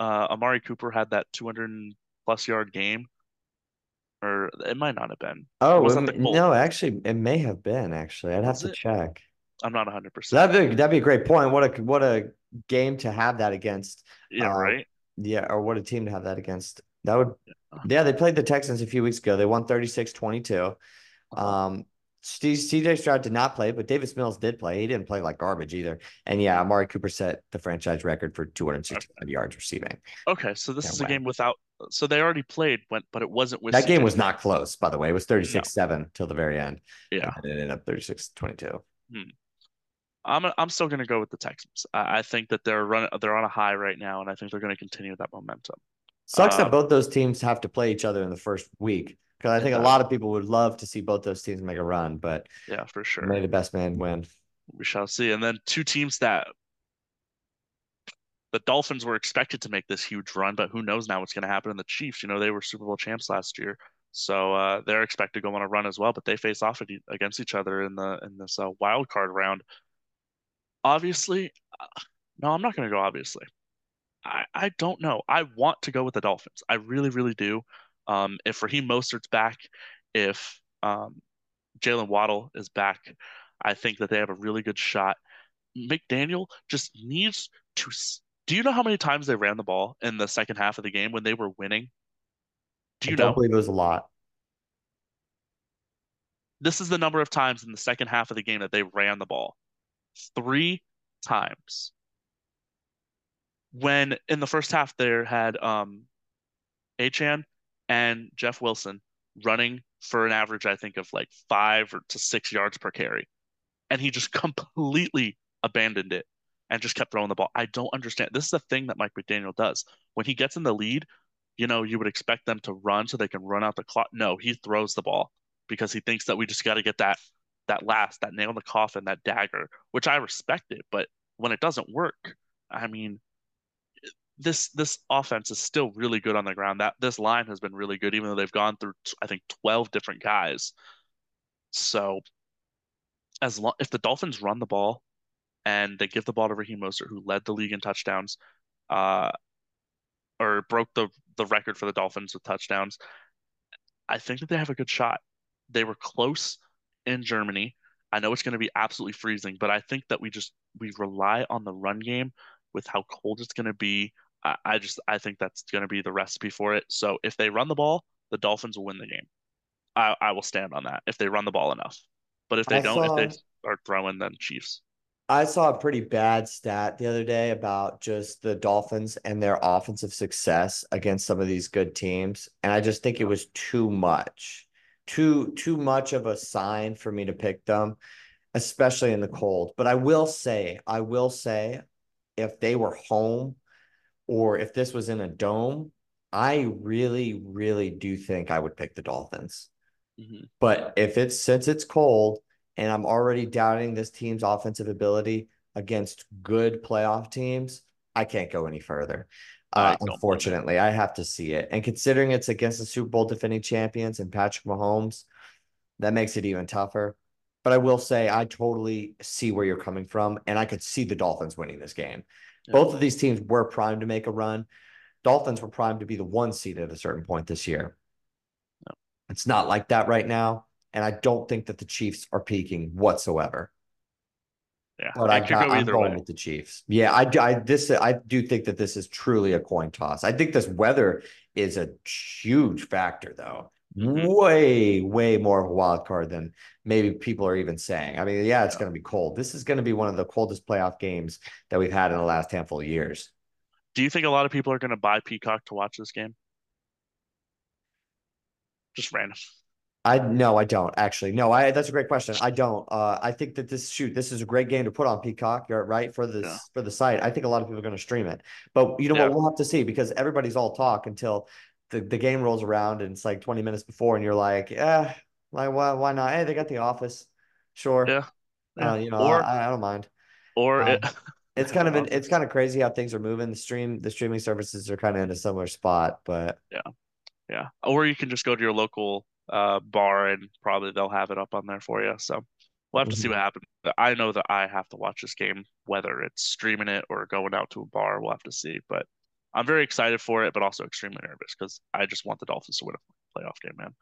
uh, Amari Cooper had that 200 plus yard game or it might not have been. Oh, it, no, actually, it may have been. Actually, I'd have Was to it? check. I'm not 100. percent That'd be that'd be a great point. What a what a game to have that against. Yeah, uh, right. Yeah, or what a team to have that against. That would. Yeah, they played the Texans a few weeks ago. They won 36-22. Uh-huh. Um, CJ Stroud did not play, but Davis Mills did play. He didn't play like garbage either. And yeah, Amari Cooper set the franchise record for 265 okay. yards receiving. Okay, so this Can't is a game without. So they already played, went, but it wasn't with. That CJ. game was not close, by the way. It was 36 7 till the very end. Yeah. And it ended up 36 22. Hmm. I'm I'm still going to go with the Texans. I, I, think that they're running they're on a high right now, and I think they're going to continue that momentum. Sucks um, that both those teams have to play each other in the first week because I think a lot of people would love to see both those teams make a run, but yeah, for sure, may the best man win. We shall see. And then two teams that the Dolphins were expected to make this huge run, but who knows now what's going to happen in the Chiefs? You know, they were Super Bowl champs last year. So uh, they're expected to go on a run as well, but they face off against each other in the in this uh, wild card round. Obviously, uh, no, I'm not going to go. Obviously, I I don't know. I want to go with the Dolphins. I really, really do. Um, if Raheem Mostert's back, if um, Jaylen Waddle is back, I think that they have a really good shot. McDaniel just needs to. Do you know how many times they ran the ball in the second half of the game when they were winning? Do you I don't know? believe it was a lot. This is the number of times in the second half of the game that they ran the ball. Three times. When in the first half there had um Achane and Jeff Wilson running for an average, I think, of like five or to six yards per carry. And he just [laughs] completely abandoned it and just kept throwing the ball. I don't understand. This is the thing that Mike McDaniel does. When he gets in the lead, you know, you would expect them to run so they can run out the clock. No, he throws the ball because he thinks that we just got to get that that last, that nail in the coffin, that dagger, which I respect it. But when it doesn't work, I mean, this this offense is still really good on the ground. That this line has been really good, even though they've gone through I think twelve different guys. So, as long if the Dolphins run the ball and they give the ball to Raheem Mostert, who led the league in touchdowns, uh, or broke the the record for the Dolphins with touchdowns, I think that they have a good shot. They were close in Germany. I know it's going to be absolutely freezing, but I think that we just we rely on the run game with how cold it's going to be. I, I just I think that's going to be the recipe for it. So if they run the ball, the Dolphins will win the game. I, I will stand on that if they run the ball enough. But if they I don't, saw, if they start throwing, then Chiefs. I saw a pretty bad stat the other day about just the Dolphins and their offensive success against some of these good teams, and I just think it was too much, too too much of a sign for me to pick them, especially in the cold. But I will say, I will say, if they were home or if this was in a dome, I really, really do think I would pick the Dolphins. Mm-hmm. But if it's since it's cold and I'm already doubting this team's offensive ability against good playoff teams, I can't go any further. Uh, unfortunately, I have to see it. And considering it's against the Super Bowl defending champions and Patrick Mahomes, that makes it even tougher. But I will say, I totally see where you're coming from, and I could see the Dolphins winning this game. Both of these teams were primed to make a run. Dolphins were primed to be the one seed at a certain point this year. No. It's not like that right now. And I don't think that the Chiefs are peaking whatsoever. Yeah, but I, got, I'm going way. with the Chiefs. Yeah, I, I this I do think that this is truly a coin toss. I think this weather is a huge factor, though. Mm-hmm. Way, way more of a wild card than maybe people are even saying. I mean, yeah, it's yeah. going to be cold. This is going to be one of the coldest playoff games that we've had in the last handful of years. Do you think a lot of people are going to buy Peacock to watch this game? Just random. I no, I don't actually. No, I that's a great question. I don't. Uh, I think that this shoot, this is a great game to put on Peacock, You're right? For this yeah. for the site. I think a lot of people are going to stream it. But you know yeah. what? We'll have to see because everybody's all talk until the, the game rolls around and it's like 20 minutes before, and you're like, yeah, like why why not? Hey, they got the office. Sure. Yeah. yeah. Uh, you know, or, I, I, don't mind. Or um, it, [laughs] it's kind of an, it's kind of crazy how things are moving. The stream the streaming services are kind of in a similar spot, but yeah. Yeah. Or you can just go to your local uh, bar and probably they'll have it up on there for you. So we'll have to mm-hmm. see what happens. I know that I have to watch this game, whether it's streaming it or going out to a bar. We'll have to see. But I'm very excited for it, but also extremely nervous because I just want the Dolphins to win a playoff game, man.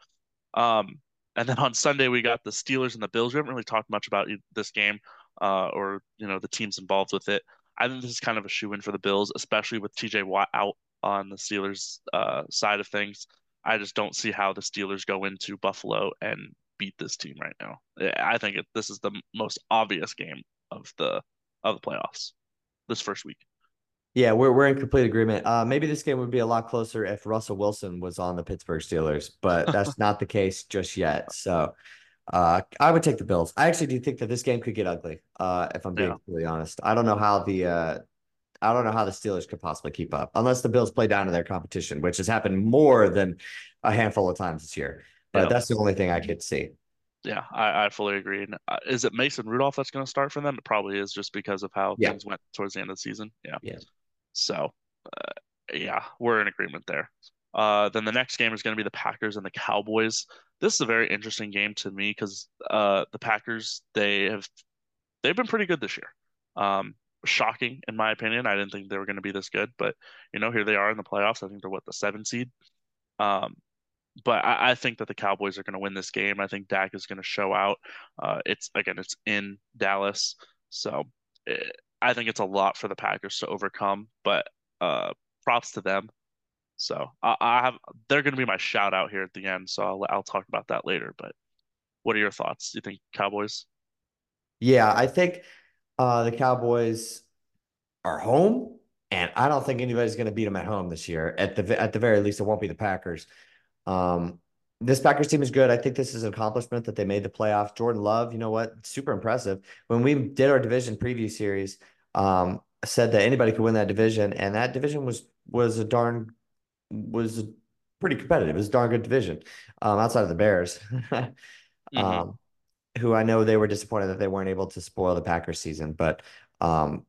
Um, and then on Sunday we got the Steelers and the Bills. We haven't really talked much about this game uh, or you know the teams involved with it. I think this is kind of a shoe in for the Bills, especially with TJ Watt out on the Steelers uh, side of things. I just don't see how the Steelers go into Buffalo and beat this team right now. I think it, this is the most obvious game of the of the playoffs this first week. Yeah, we're we're in complete agreement. Uh, maybe this game would be a lot closer if Russell Wilson was on the Pittsburgh Steelers, but that's [laughs] not the case just yet. So, uh, I would take the Bills. I actually do think that this game could get ugly. Uh, if I'm being yeah. completely honest, I don't know how the uh, I don't know how the Steelers could possibly keep up unless the Bills play down to their competition, which has happened more than a handful of times this year. But that's the only thing I could see. Yeah, I, I fully agree. Uh, is it Mason Rudolph that's going to start for them? It probably is just because of how yeah. things went towards the end of the season. Yeah. Yeah. So, uh, yeah, we're in agreement there. Uh, then the next game is going to be the Packers and the Cowboys. This is a very interesting game to me because uh, the Packers they have they've been pretty good this year. Um, shocking in my opinion. I didn't think they were going to be this good, but you know, here they are in the playoffs. I think they're what the seven seed. Um, but I, I, think that the Cowboys are going to win this game. I think Dak is going to show out. Uh, it's again, it's in Dallas, so it, eh, I think it's a lot for the Packers to overcome. But uh, props to them. So I, I have they're going to be my shout out here at the end. So I'll I'll talk about that later. But what are your thoughts? Do you think Cowboys? Yeah, I think uh, the Cowboys are home, and I don't think anybody's going to beat them at home this year. At the at the very least, it won't be the Packers. Um, this Packers team is good. I think this is an accomplishment that they made the playoffs. Jordan Love, you know what? Super impressive. When we did our division preview series, um, said that anybody could win that division, and that division was was a darn was a pretty competitive. It was a darn good division um, outside of the Bears. [laughs] mm-hmm. um, who I know they were disappointed that they weren't able to spoil the Packers season, but um,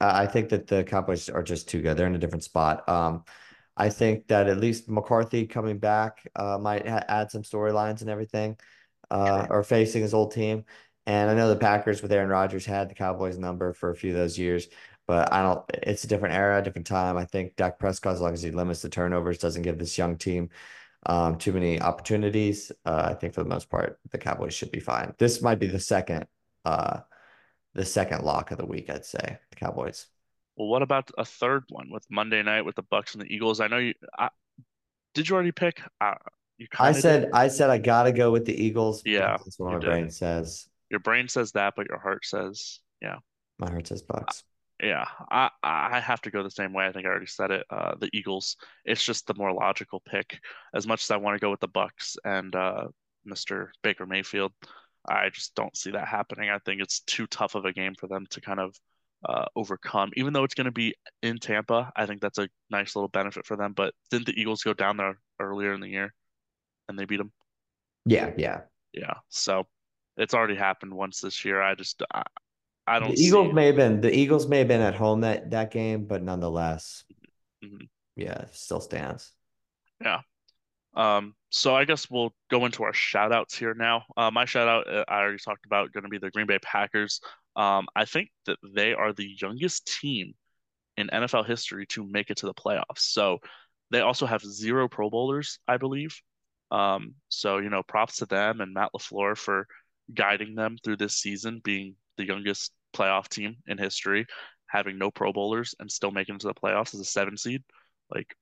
I think that the Cowboys are just too good. They're in a different spot. Um, I think that at least McCarthy coming back uh, might ha- add some storylines and everything, uh, or facing his old team. And I know the Packers with Aaron Rodgers had the Cowboys number for a few of those years, but I don't. It's a different era, different time. I think Dak Prescott, as long as he limits the turnovers, doesn't give this young team um, too many opportunities. Uh, I think for the most part, the Cowboys should be fine. This might be the second, uh, the second lock of the week. I'd say the Cowboys. Well, what about a third one with Monday night with the Bucs and the Eagles? I know you. I, did you already pick? Uh, you I said did. I said I gotta go with the Eagles. Yeah, that's what my did. brain says. Your brain says that, but your heart says yeah. My heart says Bucs yeah, I I have to go the same way. I think I already said it. Uh, the Eagles. It's just the more logical pick. As much as I want to go with the Bucs and uh, Mr. Baker Mayfield, I just don't see that happening. I think it's too tough of a game for them to kind of uh, overcome. Even though it's going to be in Tampa, I think that's a nice little benefit for them. But didn't the Eagles go down there earlier in the year and they beat them? Yeah, yeah, yeah. So it's already happened once this year. I just I, I don't. The Eagles may have been the Eagles may have been at home that that game, but nonetheless, mm-hmm. yeah, still stands. Yeah. Um. So I guess we'll go into our shout outs here now. Uh, my shout out uh, I already talked about going to be the Green Bay Packers. Um, I think that they are the youngest team in NFL history to make it to the playoffs. So they also have zero Pro Bowlers, I believe. Um, so you know, props to them and Matt LaFleur for guiding them through this season, being the youngest playoff team in history, having no Pro Bowlers and still making it to the playoffs as a seven seed. Like,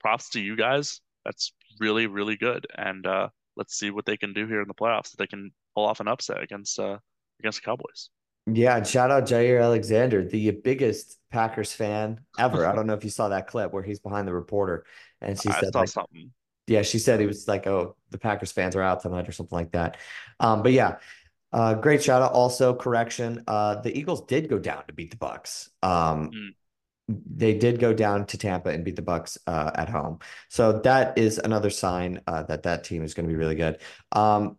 props to you guys. That's really, really good. And uh, let's see what they can do here in the playoffs. If they can pull off an upset against uh, against the Cowboys. Yeah, and shout out Jaire Alexander, the biggest Packers fan ever. I don't know if you saw that clip where he's behind the reporter and she [laughs] I said like, something. Yeah, she said it was like, "Oh, the Packers fans are out tonight" or something like that. Um, but yeah, uh, great shout out. Also, correction: uh, the Eagles did go down to beat the Bucs. Um, mm. They did go down to Tampa and beat the Bucs uh, at home. So that is another sign uh, that that team is going to be really good. Um,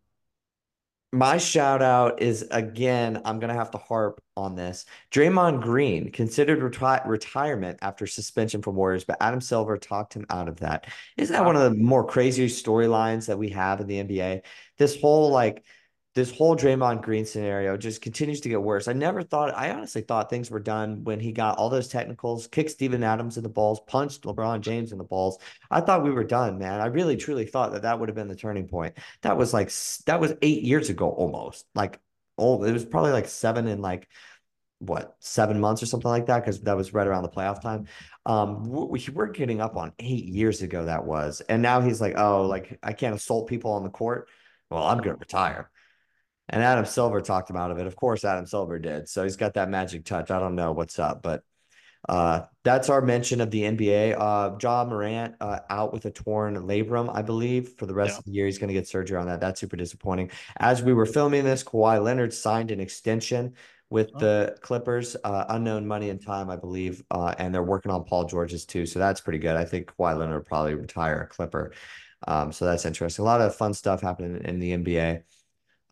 my shout out is again, I'm gonna have to harp on this. Draymond Green considered reti- retirement after suspension from Warriors, but Adam Silver talked him out of that. Isn't that one of the more crazy storylines that we have in the NBA? This whole like this whole Draymond Green scenario just continues to get worse. I never thought, I honestly thought things were done when he got all those technicals, kicked Steven Adams in the balls, punched LeBron James in the balls. I thought we were done, man. I really truly thought that that would have been the turning point. That was like, that was eight years ago almost. Like, oh, it was probably like seven and like, what, seven months or something like that, because that was right around the playoff time. Um, we, we're getting up on eight years ago that was. And now he's like, oh, like I can't assault people on the court. Well, I'm going to retire. And Adam Silver talked him out of it. Of course, Adam Silver did. So he's got that magic touch. I don't know what's up, but uh, that's our mention of the NBA. Uh, Ja Morant uh, out with a torn labrum, I believe, for the rest yeah. of the year. He's going to get surgery on that. That's super disappointing. As we were filming this, Kawhi Leonard signed an extension with oh. the Clippers, uh, unknown money and time, I believe, uh, and they're working on Paul George's too. So that's pretty good. I think Kawhi Leonard will probably retire a Clipper. Um, so that's interesting. A lot of fun stuff happening in the NBA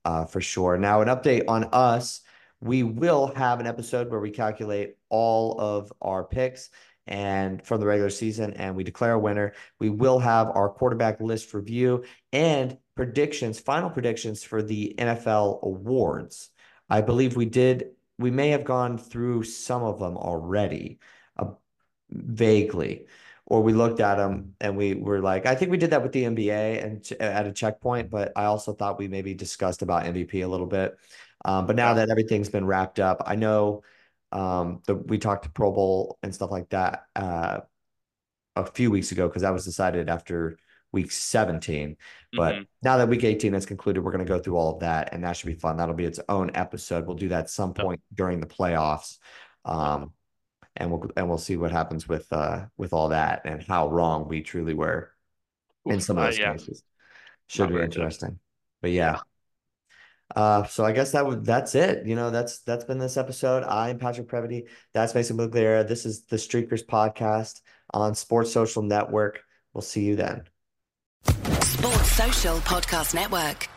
uh, for sure. Now, an update on us. We will have an episode where we calculate all of our picks and from the regular season and we declare a winner. We will have our quarterback list review and predictions, final predictions for the NFL awards. I believe we did, we may have gone through some of them already, uh, vaguely or we looked at them and we were like, I think we did that with the NBA and at a checkpoint, but I also thought we maybe discussed about MVP a little bit. Um, but now that everything's been wrapped up, I know um, the, we talked to Pro Bowl and stuff like that uh, a few weeks ago because that was decided after week 17. But mm-hmm. now that week 18 has concluded, we're going to go through all of that, and that should be fun. That'll be its own episode. We'll do that some point during the playoffs. Um, and we'll and we'll see what happens with uh with all that and how wrong we truly were in some of those uh, yeah. cases. Should Not be interesting. Good. But yeah. Uh, so I guess that would that's it. You know, that's that's been this episode. I'm Patrick Previty. That's Mason Bugliera. This is the Streakers podcast on Sports Social Network. We'll see you then. Sports Social Podcast Network.